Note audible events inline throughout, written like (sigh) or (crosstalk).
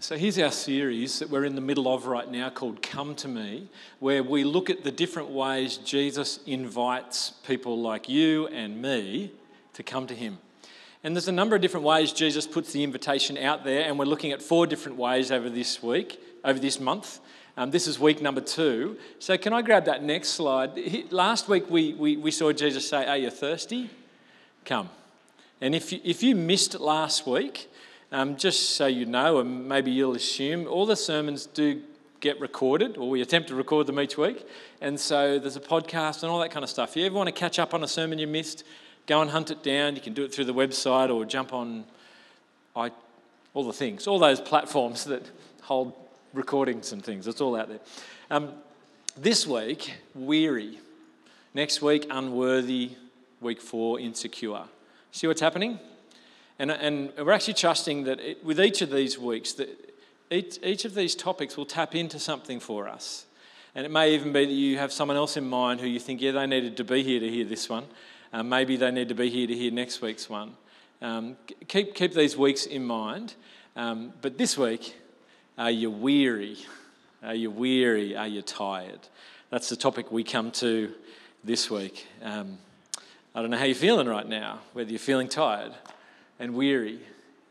So here's our series that we're in the middle of right now called Come to Me, where we look at the different ways Jesus invites people like you and me to come to him. And there's a number of different ways Jesus puts the invitation out there, and we're looking at four different ways over this week, over this month. Um, this is week number two. So, can I grab that next slide? Last week we, we, we saw Jesus say, Are you thirsty? Come. And if you, if you missed last week, um, just so you know, and maybe you'll assume, all the sermons do get recorded, or we attempt to record them each week. And so there's a podcast and all that kind of stuff. If you ever want to catch up on a sermon you missed, go and hunt it down. You can do it through the website or jump on I, all the things, all those platforms that hold recordings and things. It's all out there. Um, this week, weary. Next week, unworthy. Week four, insecure. See what's happening? And, and we're actually trusting that it, with each of these weeks, that each, each of these topics will tap into something for us. And it may even be that you have someone else in mind who you think, yeah, they needed to be here to hear this one. Uh, maybe they need to be here to hear next week's one. Um, keep, keep these weeks in mind. Um, but this week, are you weary? Are you weary? Are you tired? That's the topic we come to this week. Um, I don't know how you're feeling right now, whether you're feeling tired and weary.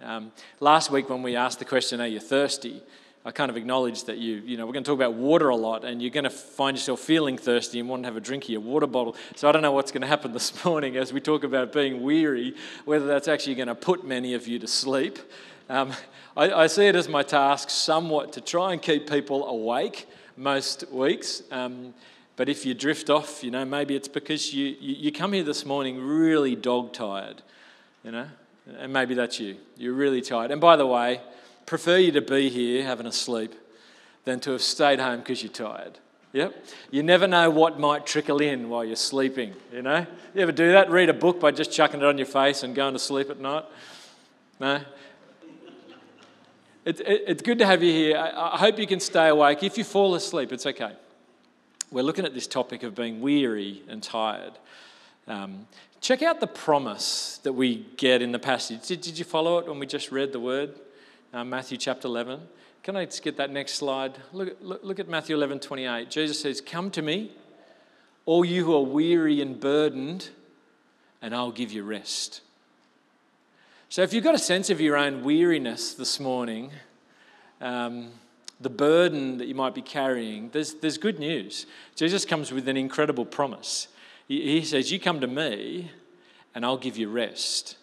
Um, last week, when we asked the question, Are you thirsty? I kind of acknowledged that you, you know, we're going to talk about water a lot and you're going to find yourself feeling thirsty and want to have a drink of your water bottle. So I don't know what's going to happen this (laughs) morning as we talk about being weary, whether that's actually going to put many of you to sleep. Um, I, I, see it as my task somewhat to try and keep people awake most weeks. Um, but if you drift off, you know, maybe it's because you, you, you come here this morning really dog tired, you know, and maybe that's you. You're really tired. And by the way, prefer you to be here having a sleep than to have stayed home because you're tired. Yep. You never know what might trickle in while you're sleeping, you know? You ever do that? Read a book by just chucking it on your face and going to sleep at night? No? It, it, it's good to have you here. I, I hope you can stay awake. If you fall asleep, it's okay. We're looking at this topic of being weary and tired. Um, check out the promise that we get in the passage. Did, did you follow it when we just read the word? Uh, Matthew chapter 11. Can I just get that next slide? Look, look, look at Matthew 11 28. Jesus says, Come to me, all you who are weary and burdened, and I'll give you rest. So, if you've got a sense of your own weariness this morning, um, the burden that you might be carrying, there's, there's good news. Jesus comes with an incredible promise. He says, You come to me and I'll give you rest.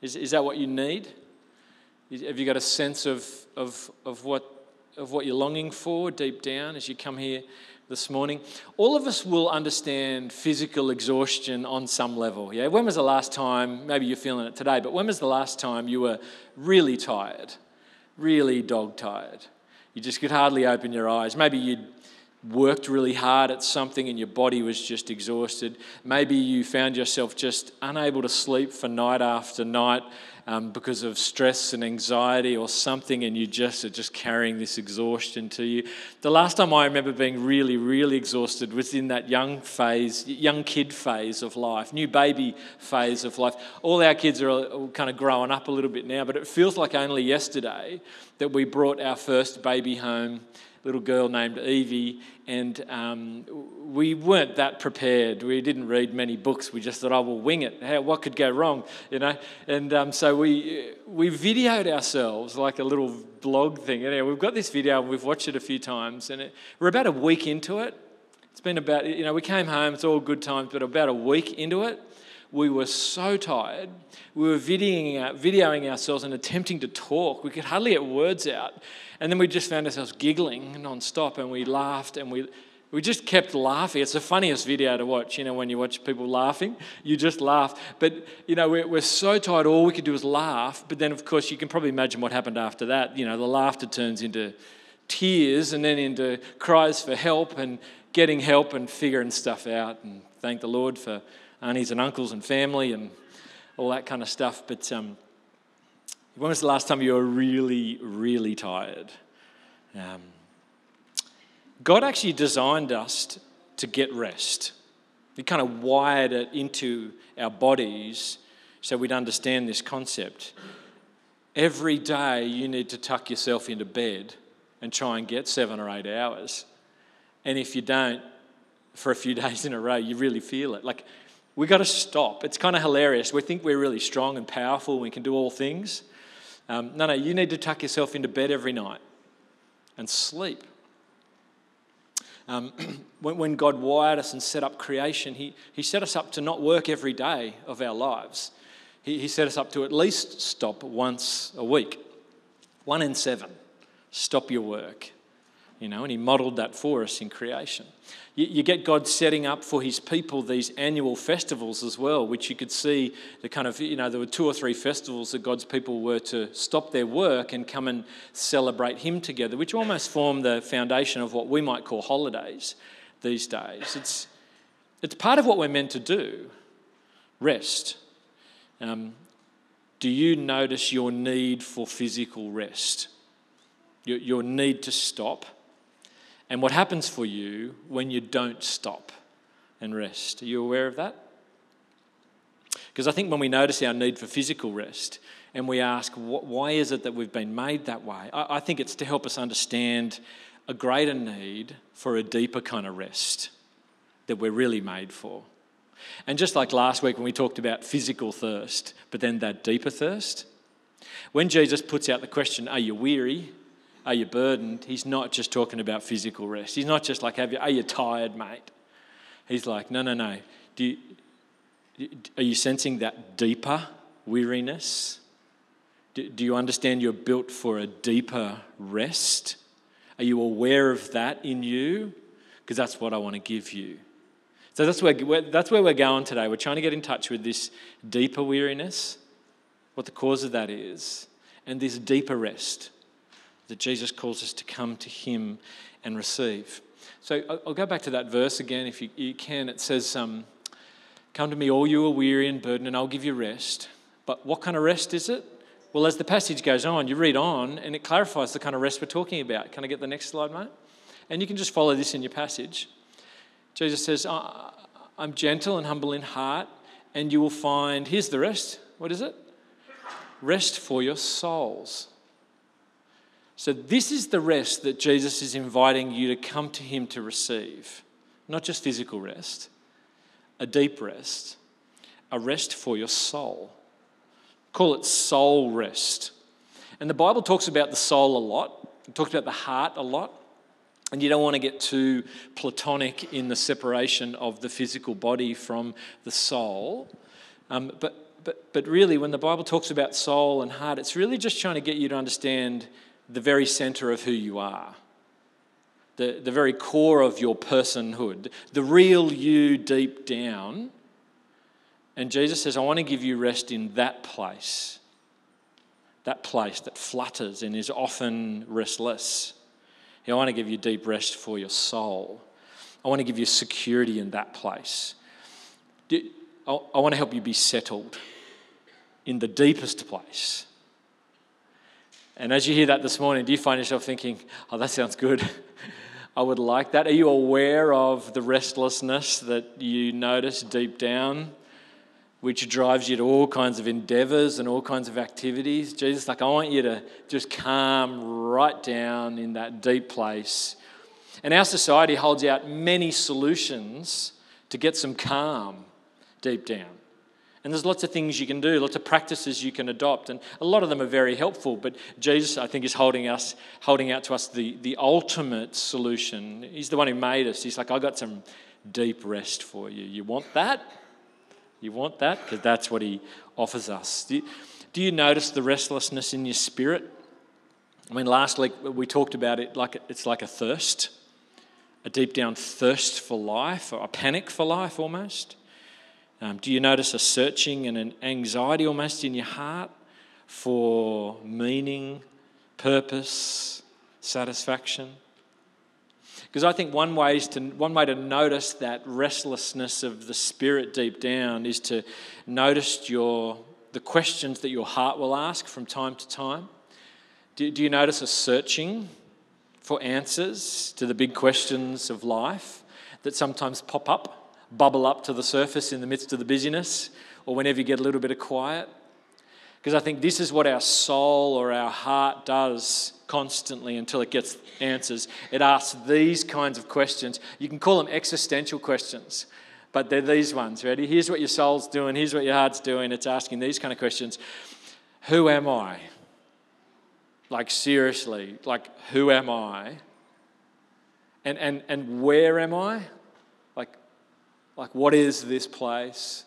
Is, is that what you need? Have you got a sense of, of, of, what, of what you're longing for deep down as you come here this morning? All of us will understand physical exhaustion on some level. Yeah? When was the last time, maybe you're feeling it today, but when was the last time you were really tired, really dog tired? You just could hardly open your eyes. Maybe you'd worked really hard at something and your body was just exhausted. Maybe you found yourself just unable to sleep for night after night um, because of stress and anxiety or something, and you just are just carrying this exhaustion to you. The last time I remember being really, really exhausted was in that young phase, young kid phase of life, new baby phase of life. All our kids are kind of growing up a little bit now, but it feels like only yesterday that we brought our first baby home little girl named Evie, and um, we weren't that prepared. We didn't read many books. We just thought, oh, we'll wing it. How, what could go wrong, you know? And um, so we we videoed ourselves like a little blog thing. Anyway, we've got this video. and We've watched it a few times, and it, we're about a week into it. It's been about you know we came home. It's all good times, but about a week into it we were so tired. We were videoing, videoing ourselves and attempting to talk. We could hardly get words out. And then we just found ourselves giggling non-stop and we laughed and we, we just kept laughing. It's the funniest video to watch, you know, when you watch people laughing, you just laugh. But, you know, we're, we're so tired, all we could do was laugh. But then, of course, you can probably imagine what happened after that. You know, the laughter turns into tears and then into cries for help and getting help and figuring stuff out. And thank the Lord for aunties and uncles and family and all that kind of stuff. But um, when was the last time you were really, really tired? Um, God actually designed us to get rest. He kind of wired it into our bodies so we'd understand this concept. every day you need to tuck yourself into bed and try and get seven or eight hours. And if you don't, for a few (laughs) days in a row, you really feel it. Like, we got to stop. It's kind of hilarious. We think we're really strong and powerful, we can do all things. Um, no, no, you need to tuck yourself into bed every night and sleep. Um, (clears throat) when, when, God wired us and set up creation, he, he set us up to not work every day of our lives. He, he set us up to at least stop once a week. One in seven. Stop your work. You know, and he modeled that for us in creation. You, you, get God setting up for his people these annual festivals as well, which you could see the kind of, you know, there were two or three festivals that God's people were to stop their work and come and celebrate him together, which almost form the foundation of what we might call holidays these days. It's, it's part of what we're meant to do rest. Um, do you notice your need for physical rest? Your, your need to stop? And what happens for you when you don't stop and rest? Are you aware of that? Because I think when we notice our need for physical rest and we ask, why is it that we've been made that way? I think it's to help us understand a greater need for a deeper kind of rest that we're really made for. And just like last week when we talked about physical thirst, but then that deeper thirst, when Jesus puts out the question, Are you weary? Are you burdened? He's not just talking about physical rest. He's not just like, Have you, Are you tired, mate? He's like, No, no, no. Do you, are you sensing that deeper weariness? Do, do you understand you're built for a deeper rest? Are you aware of that in you? Because that's what I want to give you. So that's where, that's where we're going today. We're trying to get in touch with this deeper weariness, what the cause of that is, and this deeper rest that Jesus calls us to come to Him and receive. So I'll go back to that verse again if you, you can. It says, um, Come to me, all you are weary and burdened, and I'll give you rest. But what kind of rest is it? Well, as the passage goes on, you read on, and it clarifies the kind of rest we're talking about. Can I get the next slide, mate? And you can just follow this in your passage. Jesus says, I'm gentle and humble in heart, and you will find, here's the rest. What is it? Rest for your souls. So, this is the rest that Jesus is inviting you to come to Him to receive. Not just physical rest, a deep rest, a rest for your soul. Call it soul rest. And the Bible talks about the soul a lot, it talks about the heart a lot. And you don't want to get too platonic in the separation of the physical body from the soul. Um, but, but, but really, when the Bible talks about soul and heart, it's really just trying to get you to understand the very center of who you are, the, the very core of your personhood, the real you deep down. And Jesus says, I want to give you rest in that place, that place that flutters and is often restless. I want to give you deep rest for your soul. I want to give you security in that place. I want to help you be settled in the deepest place. And as you hear that this morning, do you find yourself thinking, oh, that sounds good? (laughs) I would like that. Are you aware of the restlessness that you notice deep down? which drives you to all kinds of endeavors and all kinds of activities. Jesus, like, I want you to just calm right down in that deep place. And our society holds out many solutions to get some calm deep down. And there's lots of things you can do, lots of practices you can adopt, and a lot of them are very helpful. But Jesus, I think, is holding us, holding out to us the, the ultimate solution. He's the one who made us. He's like, I got some deep rest for you. You want that? You want that? Because that's what He offers us. Do you, do you notice the restlessness in your spirit? I mean, last week we talked about it like it's like a thirst, a deep down thirst for life, or a panic for life almost. Um, do you notice a searching and an anxiety almost in your heart for meaning, purpose, satisfaction? Because I think one way, to, one way to notice that restlessness of the spirit deep down is to notice your, the questions that your heart will ask from time to time. Do, do you notice a searching for answers to the big questions of life that sometimes pop up, bubble up to the surface in the midst of the busyness, or whenever you get a little bit of quiet? Because I think this is what our soul or our heart does constantly until it gets answers. It asks these kinds of questions. You can call them existential questions, but they're these ones. Ready? Here's what your soul's doing, here's what your heart's doing. It's asking these kind of questions Who am I? Like, seriously, like, who am I? And, and, and where am I? Like, what is this place?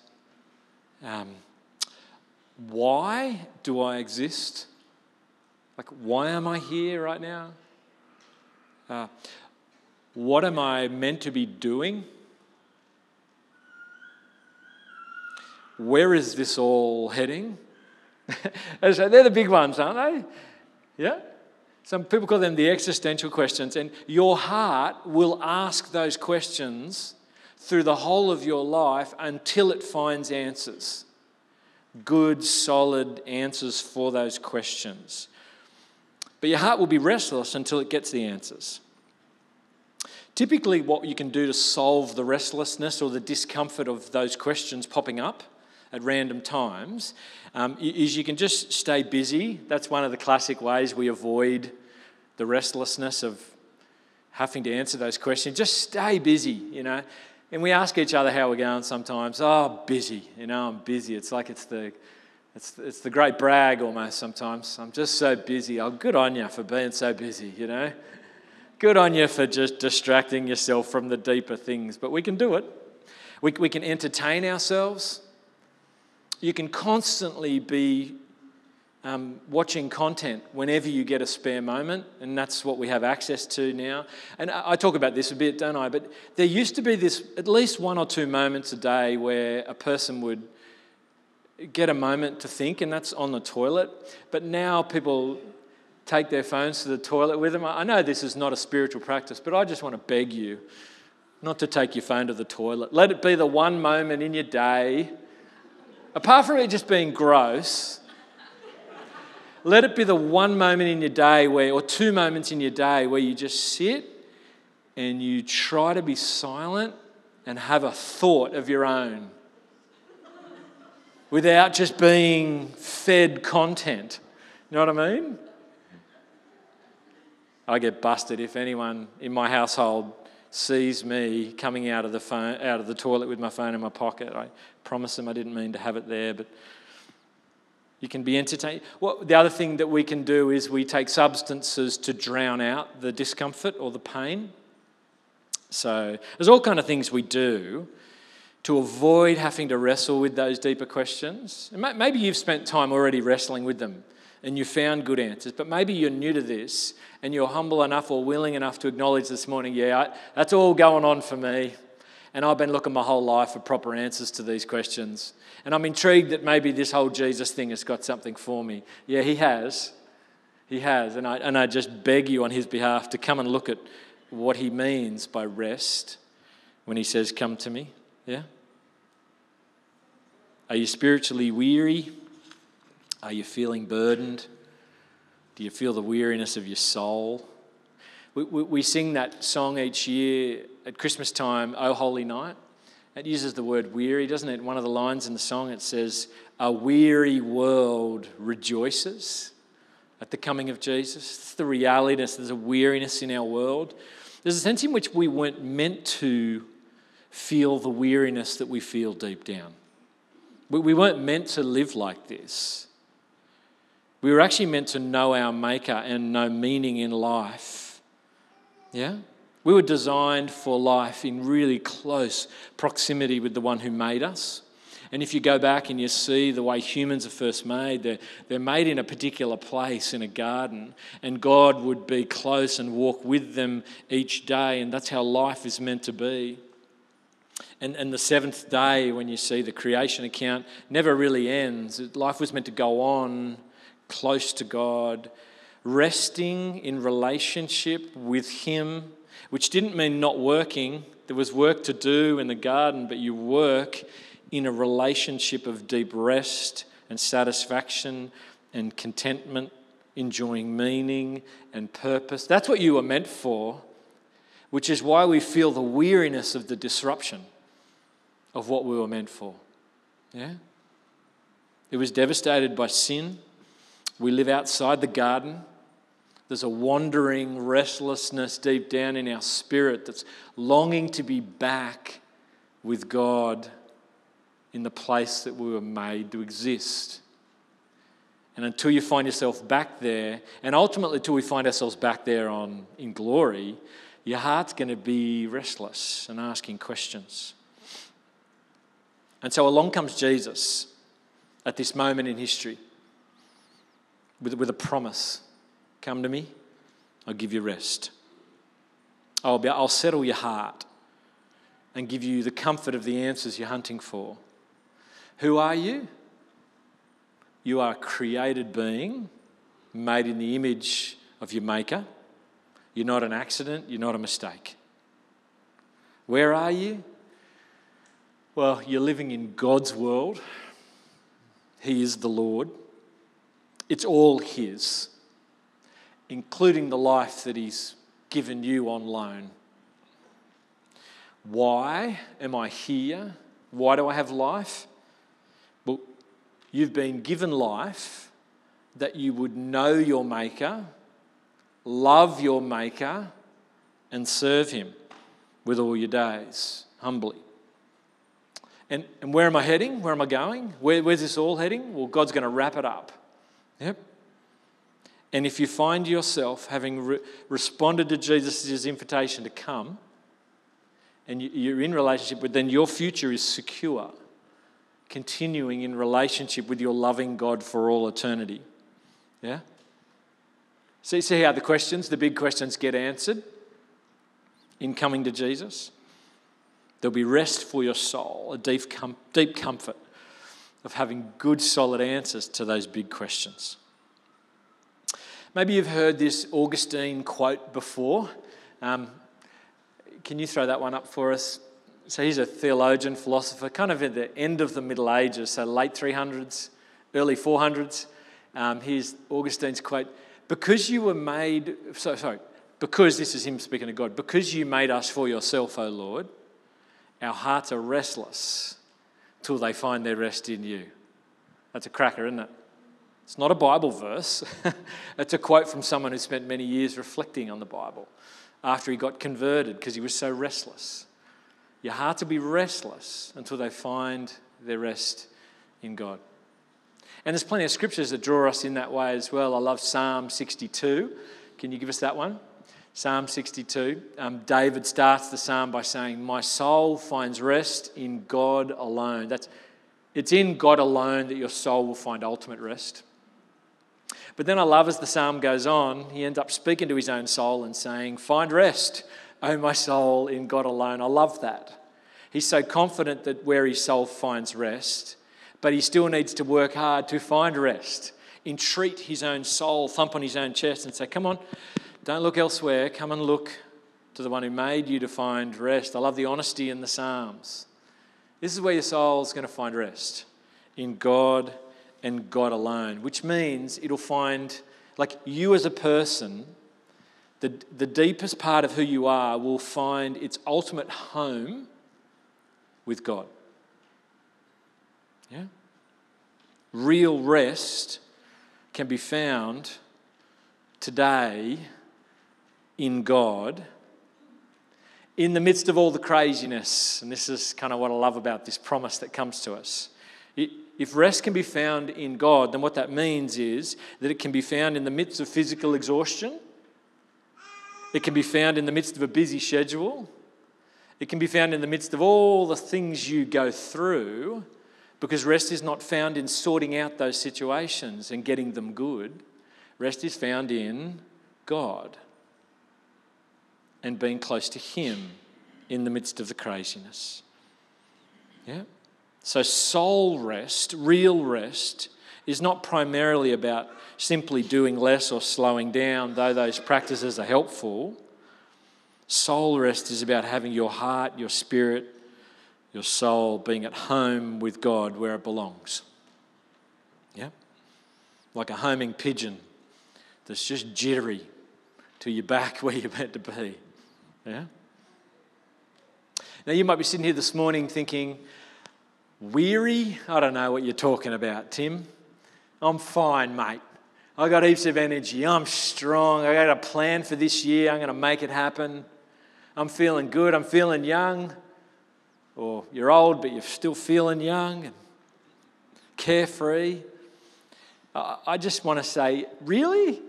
Um, why do I exist? Like, why am I here right now? Uh, what am I meant to be doing? Where is this all heading? (laughs) so they're the big ones, aren't they? Yeah? Some people call them the existential questions, and your heart will ask those questions through the whole of your life until it finds answers. Good, solid answers for those questions. But your heart will be restless until it gets the answers. Typically, what you can do to solve the restlessness or the discomfort of those questions popping up at random times um, is you can just stay busy. That's one of the classic ways we avoid the restlessness of having to answer those questions. Just stay busy, you know. And we ask each other how we're going sometimes. Oh, busy, you know, I'm busy. It's like it's the, it's, it's the great brag almost sometimes. I'm just so busy. Oh, good on you for being so busy, you know. Good on you for just distracting yourself from the deeper things. But we can do it. We, we can entertain ourselves you can constantly be um, watching content whenever you get a spare moment, and that's what we have access to now. And I talk about this a bit, don't I? But there used to be this at least one or two moments a day where a person would get a moment to think, and that's on the toilet. But now people take their phones to the toilet with them. I know this is not a spiritual practice, but I just want to beg you not to take your phone to the toilet. Let it be the one moment in your day apart from it just being gross, let it be the one moment in your day where, or two moments in your day where you just sit and you try to be silent and have a thought of your own without just being fed content. You know what I mean? I get busted if anyone in my household sees me coming out of the phone, out of the toilet with my phone in my pocket. I promise them I didn't mean to have it there, but you can be entertained. Well, the other thing that we can do is we take substances to drown out the discomfort or the pain. So there's all kind of things we do to avoid having to wrestle with those deeper questions. And maybe you've spent time already wrestling with them and you found good answers, but maybe you're new to this and you're humble enough or willing enough to acknowledge this morning, yeah, that's all going on for me. And I've been looking my whole life for proper answers to these questions. And I'm intrigued that maybe this whole Jesus thing has got something for me. Yeah, he has. He has. And I, and I just beg you on his behalf to come and look at what he means by rest when he says, Come to me. Yeah? Are you spiritually weary? Are you feeling burdened? Do you feel the weariness of your soul? We, we, we, sing that song each year at Christmas time, O Holy Night. It uses the word weary, doesn't it? One of the lines in the song it says, A weary world rejoices at the coming of Jesus. It's the reality, there's a weariness in our world. There's a sense in which we weren't meant to feel the weariness that we feel deep down. We weren't meant to live like this. We were actually meant to know our Maker and know meaning in life. Yeah? We were designed for life in really close proximity with the one who made us. And if you go back and you see the way humans are first made, they're, they're made in a particular place in a garden, and God would be close and walk with them each day, and that's how life is meant to be. And, and the seventh day, when you see the creation account, never really ends. Life was meant to go on close to God, resting in relationship with Him, which didn't mean not working. There was work to do in the garden, but you work in a relationship of deep rest and satisfaction and contentment, enjoying meaning and purpose. That's what you were meant for, which is why we feel the weariness of the disruption of what we were meant for. Yeah? It was devastated by sin. We live outside the garden. There's a wandering restlessness deep down in our spirit that's longing to be back with God in the place that we were made to exist. And until you find yourself back there, and ultimately until we find ourselves back there on, in glory, your heart's going to be restless and asking questions. And so along comes Jesus at this moment in history with, with a promise Come to me, I'll give you rest. I'll, be, I'll settle your heart and give you the comfort of the answers you're hunting for. Who are you? You are a created being made in the image of your Maker. You're not an accident, you're not a mistake. Where are you? Well, you're living in God's world. He is the Lord. It's all His including the life that He's given you on loan. Why am I here? Why do I have life? Well, you've been given life that you would know your Maker, love your Maker, and serve Him with all your days, humbly. And, and where am I heading? Where am I going? Where, where's this all heading? Well, God's going to wrap it up. Yep. And if you find yourself having re- responded to Jesus' invitation to come, and you're in relationship with, then your future is secure, continuing in relationship with your loving God for all eternity. Yeah? See, see how the questions, the big questions, get answered in coming to Jesus? There'll be rest for your soul, a deep, com- deep comfort of having good, solid answers to those big questions. Maybe you've heard this Augustine quote before. Um, can you throw that one up for us? So he's a theologian, philosopher, kind of at the end of the Middle Ages, so late 300s, early 400s. Um, here's Augustine's quote Because you were made, so, sorry, because this is him speaking to God, because you made us for yourself, O Lord, our hearts are restless till they find their rest in you. That's a cracker, isn't it? It's not a Bible verse. (laughs) it's a quote from someone who spent many years reflecting on the Bible after he got converted because he was so restless. Your heart will be restless until they find their rest in God. And there's plenty of scriptures that draw us in that way as well. I love Psalm 62. Can you give us that one? Psalm 62. Um, David starts the psalm by saying, My soul finds rest in God alone. That's, it's in God alone that your soul will find ultimate rest. But then I love as the psalm goes on, he ends up speaking to his own soul and saying, Find rest, O my soul, in God alone. I love that. He's so confident that where his soul finds rest, but he still needs to work hard to find rest. Entreat his own soul, thump on his own chest, and say, Come on, don't look elsewhere. Come and look to the one who made you to find rest. I love the honesty in the Psalms. This is where your soul's going to find rest in God and God alone, which means it'll find, like you as a person, the, the deepest part of who you are will find its ultimate home with God. Yeah? Real rest can be found today in God in the midst of all the craziness. And this is kind of what I love about this promise that comes to us. If rest can be found in God, then what that means is that it can be found in the midst of physical exhaustion, it can be found in the midst of a busy schedule, it can be found in the midst of all the things you go through, because rest is not found in sorting out those situations and getting them good. Rest is found in God and being close to Him in the midst of the craziness. Yeah? So, soul rest, real rest, is not primarily about simply doing less or slowing down, though those practices are helpful. Soul rest is about having your heart, your spirit, your soul being at home with God where it belongs. Yeah? Like a homing pigeon that's just jittery till you're back (laughs) where you're meant to be. Yeah? Now, you might be sitting here this morning thinking, weary, I don't know what you're talking about, Tim. I'm fine, mate. I got heaps of energy. I'm strong. I got a plan for this year. I'm going to make it happen. I'm feeling good. I'm feeling young. Or you're old, but you're still feeling young and carefree. I just want to say, really?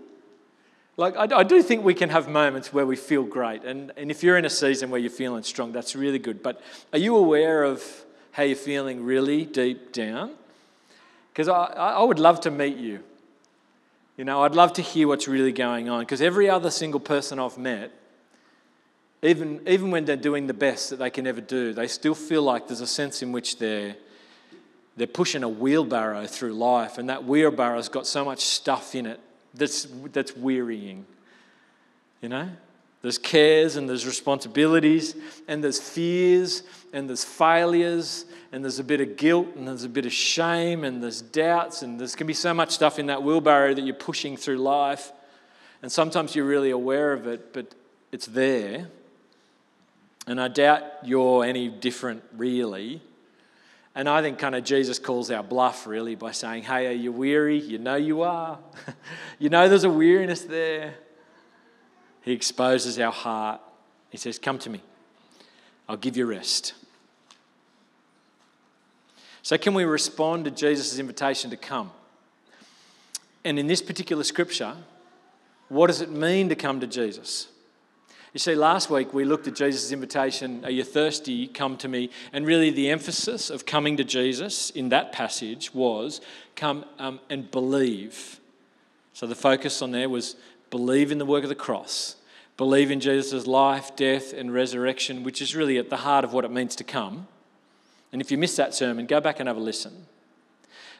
Like, I, do think we can have moments where we feel great. And, and if you're in a season where you're feeling strong, that's really good. But are you aware of how you're feeling really deep down? Because I, I would love to meet you. You know, I'd love to hear what's really going on. Because every other single person I've met, even, even when they're doing the best that they can ever do, they still feel like there's a sense in which they're, they're pushing a wheelbarrow through life, and that wheelbarrow's got so much stuff in it that's, that's wearying. You know? There's cares and there's responsibilities and there's fears and there's failures and there's a bit of guilt and there's a bit of shame and there's doubts and there's can be so much stuff in that wheelbarrow that you're pushing through life. And sometimes you're really aware of it, but it's there. And I doubt you're any different, really. And I think kind of Jesus calls our bluff, really, by saying, Hey, are you weary? You know you are. (laughs) you know there's a weariness there. He exposes our heart. He says, Come to me, I'll give you rest. So, can we respond to Jesus' invitation to come? And in this particular scripture, what does it mean to come to Jesus? You see, last week we looked at Jesus' invitation, Are you thirsty? Come to me. And really, the emphasis of coming to Jesus in that passage was come um, and believe. So the focus on there was believe in the work of the cross, believe in Jesus' life, death, and resurrection, which is really at the heart of what it means to come. And if you missed that sermon, go back and have a listen.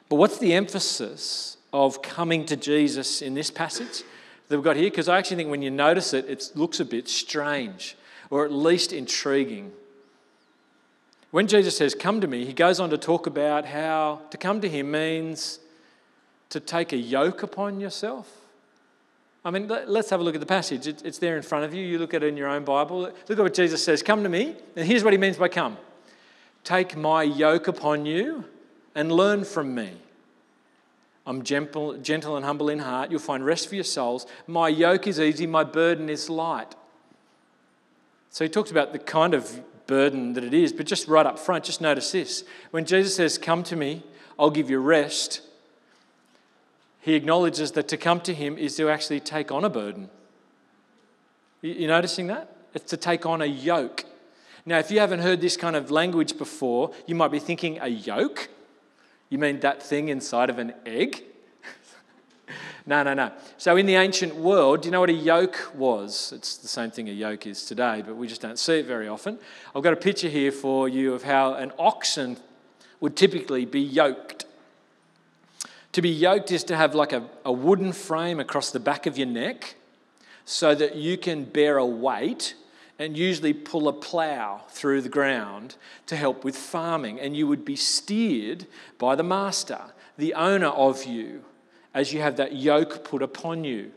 But what's the emphasis of coming to Jesus in this passage? that we've got here? Because I actually think when you notice it, it looks a bit strange or at least intriguing. When Jesus says, Come to me, he goes on to talk about how to come to him means to take a yoke upon yourself. I mean, let's have a look at the passage. It's there in front of you. You look at it in your own Bible. Look at what Jesus says Come to me. And here's what he means by come Take my yoke upon you and learn from me. I'm gentle, gentle and humble in heart. You'll find rest for your souls. My yoke is easy, my burden is light. So he talks about the kind of burden that it is, but just right up front, just notice this. When Jesus says, Come to me, I'll give you rest, he acknowledges that to come to him is to actually take on a burden. You noticing that? It's to take on a yoke. Now, if you haven't heard this kind of language before, you might be thinking, A yoke? You mean that thing inside of an egg? (laughs) no, no, no. So, in the ancient world, do you know what a yoke was? It's the same thing a yoke is today, but we just don't see it very often. I've got a picture here for you of how an oxen would typically be yoked. To be yoked is to have like a, a wooden frame across the back of your neck so that you can bear a weight and usually pull a plough through the ground to help with farming. And you would be steered by the master, the owner of you, as you have that yoke put upon you.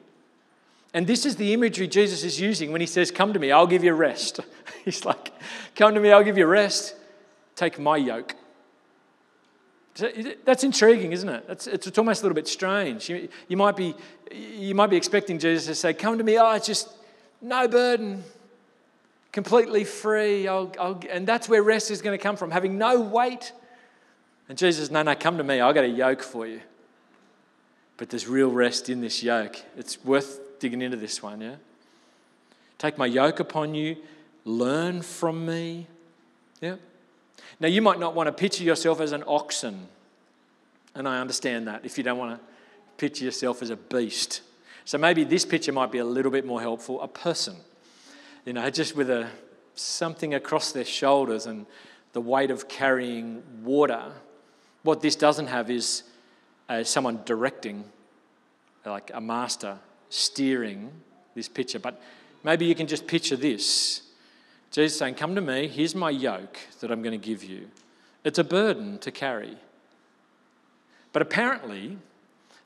And this is the imagery Jesus is using when he says, Come to me, I'll give you rest. (laughs) He's like, Come to me, I'll give you rest. Take my yoke. That's intriguing, isn't it? It's, it's, almost a little bit strange. You, you, might be, you might be expecting Jesus to say, Come to me, oh, it's just no burden, completely free. I'll, I'll, and that's where rest is going to come from, having no weight. And Jesus, no, no, come to me. I've got a yoke for you. But there's real rest in this yoke. It's worth digging into this one, yeah? Take my yoke upon you, learn from me. Yeah? Now, you might not want to picture yourself as an oxen. And I understand that if you don't want to picture yourself as a beast. So maybe this picture might be a little bit more helpful a person you know, just with a, something across their shoulders and the weight of carrying water. What this doesn't have is uh, someone directing, like a master steering this picture. But maybe you can just picture this Jesus saying, Come to me, here's my yoke that I'm going to give you. It's a burden to carry. But apparently,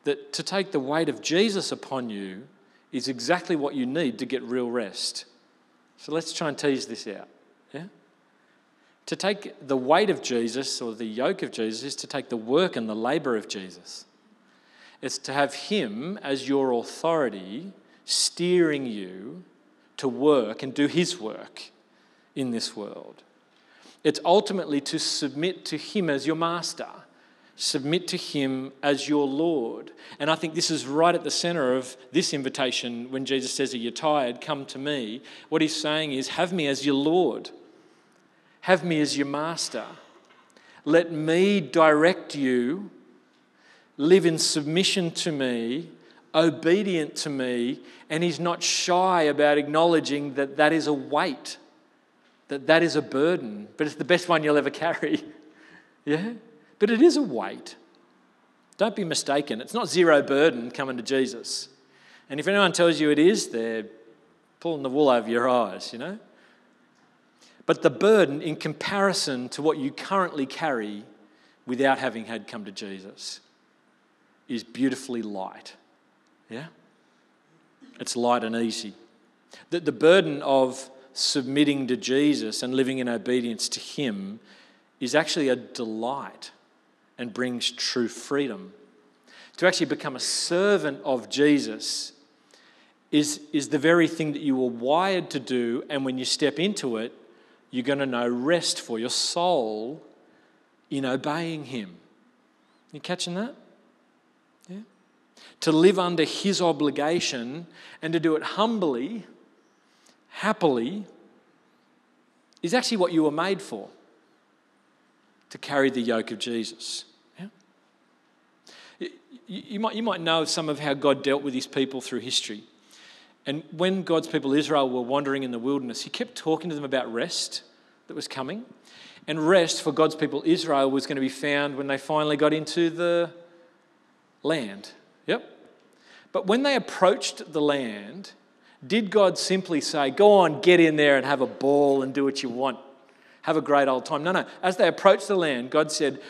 that to take the weight of Jesus upon you is exactly what you need to get real rest. So let's try and tease this out. Yeah? To take the weight of Jesus or the yoke of Jesus is to take the work and the labor of Jesus. It's to have Him as your authority steering you to work and do His work in this world. It's ultimately to submit to Him as your master, submit to Him as your Lord. And I think this is right at the center of this invitation when Jesus says, Are you tired? Come to me. What He's saying is, Have me as your Lord, have me as your master. Let me direct you, live in submission to me, obedient to me, and He's not shy about acknowledging that that is a weight that that is a burden, but it's the best one you'll ever carry. (laughs) yeah? But it is a weight. Don't be mistaken. It's not zero burden coming to Jesus. And if anyone tells you it is, they're pulling the wool over your eyes, you know? But the burden, in comparison to what you currently carry without having had come to Jesus, is beautifully light. Yeah? It's light and easy. The, the burden of submitting to Jesus and living in obedience to Him is actually a delight and brings true freedom. To actually become a servant of Jesus is, is the very thing that you were wired to do, and when you step into it, you're going to know rest for your soul in obeying Him. You catching that? Yeah. To live under His obligation and to do it humbly happily is actually what you were made for to carry the yoke of Jesus. You, might, you might know some of how God dealt with his people through history. And when God's people, Israel, were wandering in the wilderness, he kept talking to them about rest that was coming. And rest for God's people, Israel, was going to be found when they finally got into the land. Yep. But when they approached the land, did God simply say, Go on, get in there and have a ball and do what you want? Have a great old time. No, no. As they approached the land, God said,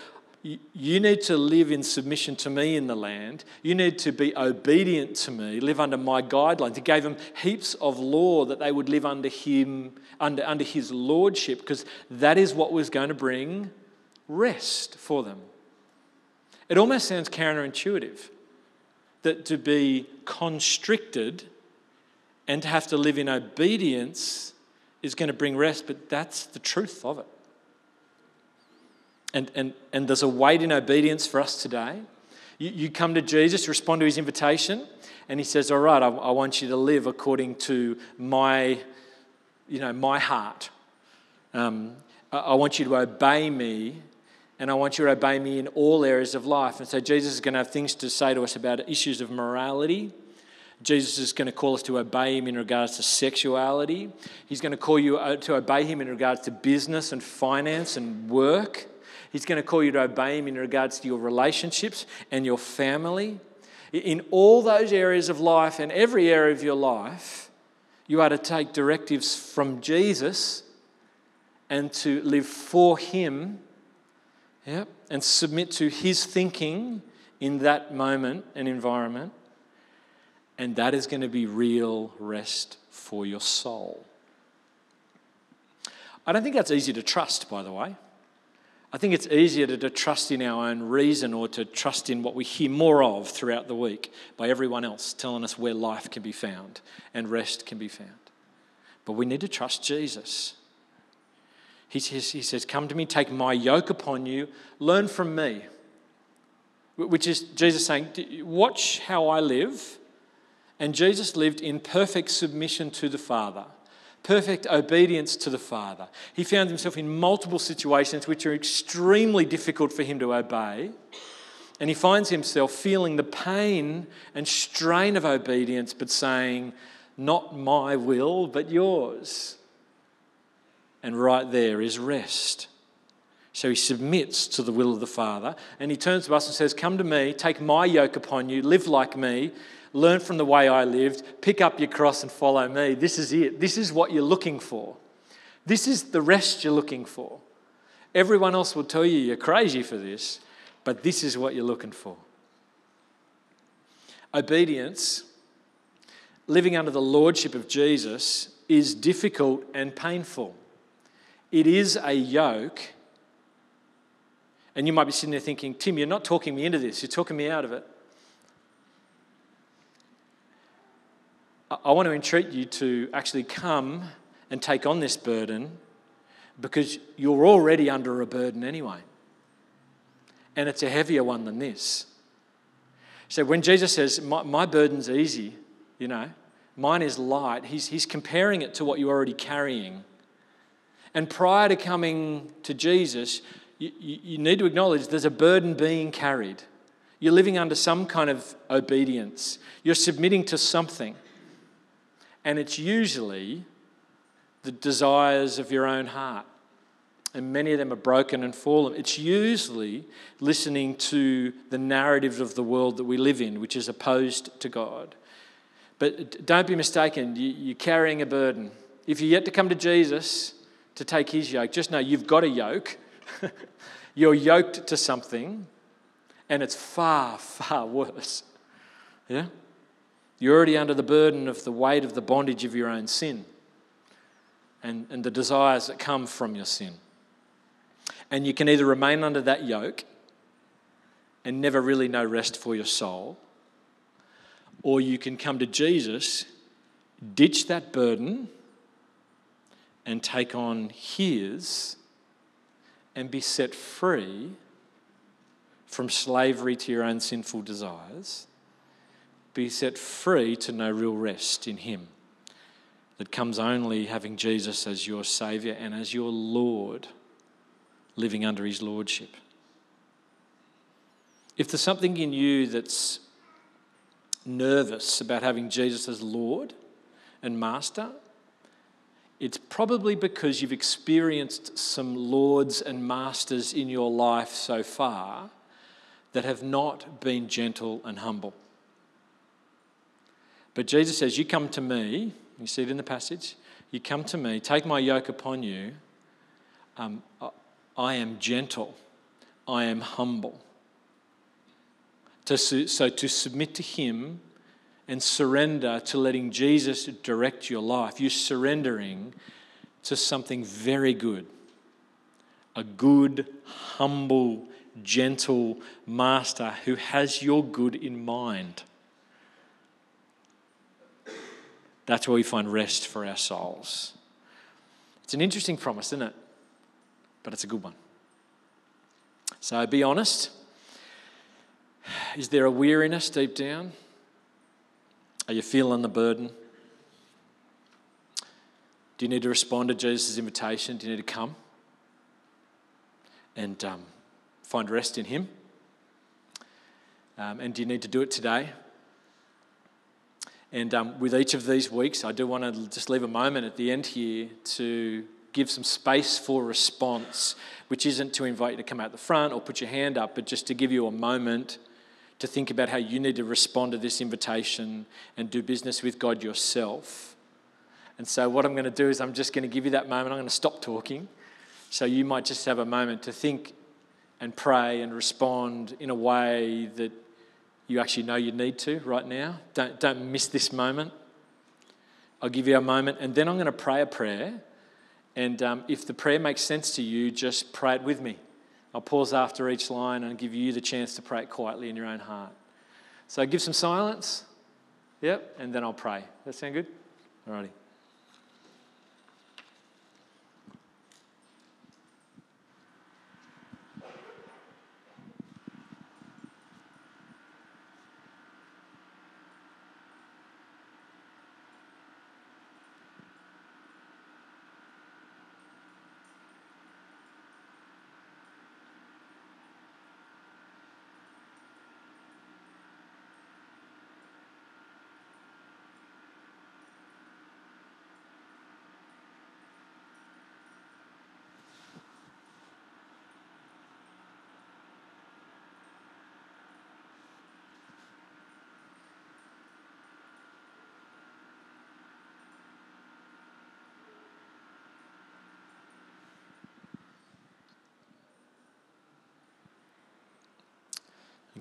You need to live in submission to me in the land. You need to be obedient to me, live under my guidelines. He gave them heaps of law that they would live under Him, under, under His lordship, because that is what was going to bring rest for them. It almost sounds counterintuitive that to be constricted and to have to live in obedience is going to bring rest, but that's the truth of it. And, and, and there's a weight in obedience for us today. You, you come to Jesus, respond to his invitation, and he says, All right, I, I want you to live according to my, you know, my heart. Um, I, I want you to obey me and I want you to obey me in all areas of life. And so Jesus is going to have things to say to us about issues of morality, Jesus is going to call us to obey him in regards to sexuality. He's going to call you uh, to obey him in regards to business and finance and work. He's going to call you to obey him in regards to your relationships and your family. In all those areas of life and every area of your life, you are to take directives from Jesus and to live for him yeah, and submit to his thinking in that moment and environment. And that is going to be real rest for your soul. I don't think that's easy to trust, by the way. I think it's easier to, to, trust in our own reason or to trust in what we hear more of throughout the week by everyone else telling us where life can be found and rest can be found. But we need to trust Jesus. He says, he says, Come to me, take my yoke upon you, learn from me. Which is Jesus saying, Watch how I live and Jesus lived in perfect submission to the Father, perfect obedience to the Father. He found himself in multiple situations which are extremely difficult for him to obey. And he finds himself feeling the pain and strain of obedience, but saying, Not my will, but yours. And right there is rest. So he submits to the will of the Father and he turns to us and says, Come to me, take my yoke upon you, live like me, learn from the way I lived, pick up your cross and follow me. This is it. This is what you're looking for. This is the rest you're looking for. Everyone else will tell you you're crazy for this, but this is what you're looking for. Obedience, living under the lordship of Jesus, is difficult and painful. it is a yoke. And you might be sitting there thinking, Tim, you're not talking me into this, you're talking me out of it. I want to entreat you to actually come and take on this burden because you're already under a burden anyway. And it's a heavier one than this. So when Jesus says, My, my burden's easy, you know, mine is light, he's, he's comparing it to what you're already carrying. And prior to coming to Jesus, you, you, you need to acknowledge there's a burden being carried. You're living under some kind of obedience, you're submitting to something. And it's usually the desires of your own heart. And many of them are broken and fallen. It's usually listening to the narrative of the world that we live in, which is opposed to God. But don't be mistaken, you're carrying a burden. If you're yet to come to Jesus to take his yoke, just know you've got a yoke. (laughs) you're yoked to something, and it's far, far (laughs) worse. Yeah? You're already under the burden of the weight of the bondage of your own sin and, and the desires that come from your sin. And you can either remain under that yoke and never really know rest for your soul, or you can come to Jesus, ditch that burden, and take on His and be set free from slavery to your own sinful desires be set free to know real rest in Him that comes only having Jesus as your Saviour and as your Lord, living under His Lordship. If there's something in you that's nervous about having Jesus as Lord and Master, it's probably because you've experienced some lords and masters in your life so far that have not been gentle and humble. But Jesus says, You come to me, you see it in the passage, you come to me, take my yoke upon you. Um, I am gentle, I am humble. To, so to submit to Him and surrender to letting Jesus direct your life, you're surrendering to something very good. A good, humble, gentle master who has your good in mind. That's where we find rest for our souls. It's an interesting promise, isn't it? But it's a good one. So be honest. Is there a weariness deep down? Are you feeling the burden? Do you need to respond to Jesus' invitation? Do you need to come and um, find rest in Him? Um, and do you need to do it today? And um, with each of these weeks, I do want to just leave a moment at the end here to give some space for response, which isn't to invite you to come out the front or put your hand up, but just to give you a moment to think about how you need to respond to this invitation and do business with God yourself. And so, what I'm going to do is, I'm just going to give you that moment. I'm going to stop talking. So, you might just have a moment to think and pray and respond in a way that you actually know you need to right now. Don't, don't miss this moment. I'll give you a moment, and then I'm going to pray a prayer. And um, if the prayer makes sense to you, just pray it with me. I'll pause after each line and give you the chance to pray it quietly in your own heart. So give some silence. Yep, and then I'll pray. That sound good? Alrighty.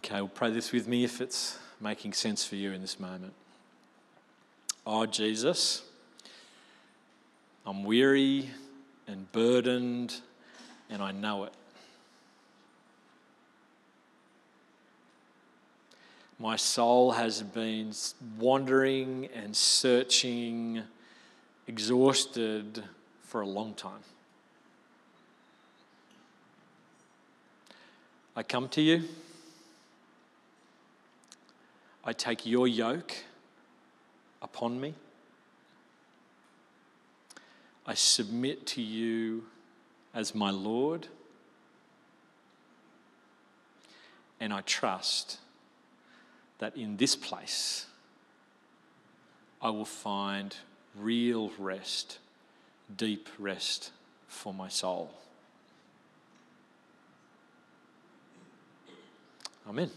Okay, well, pray this with me if it's making sense for you in this moment. Oh, Jesus, I'm weary and burdened, and I know it. My soul has been wandering and searching, exhausted for a long time. I come to you. I take your yoke upon me. I submit to you as my Lord. And I trust that in this place I will find real rest, deep rest for my soul. Amen.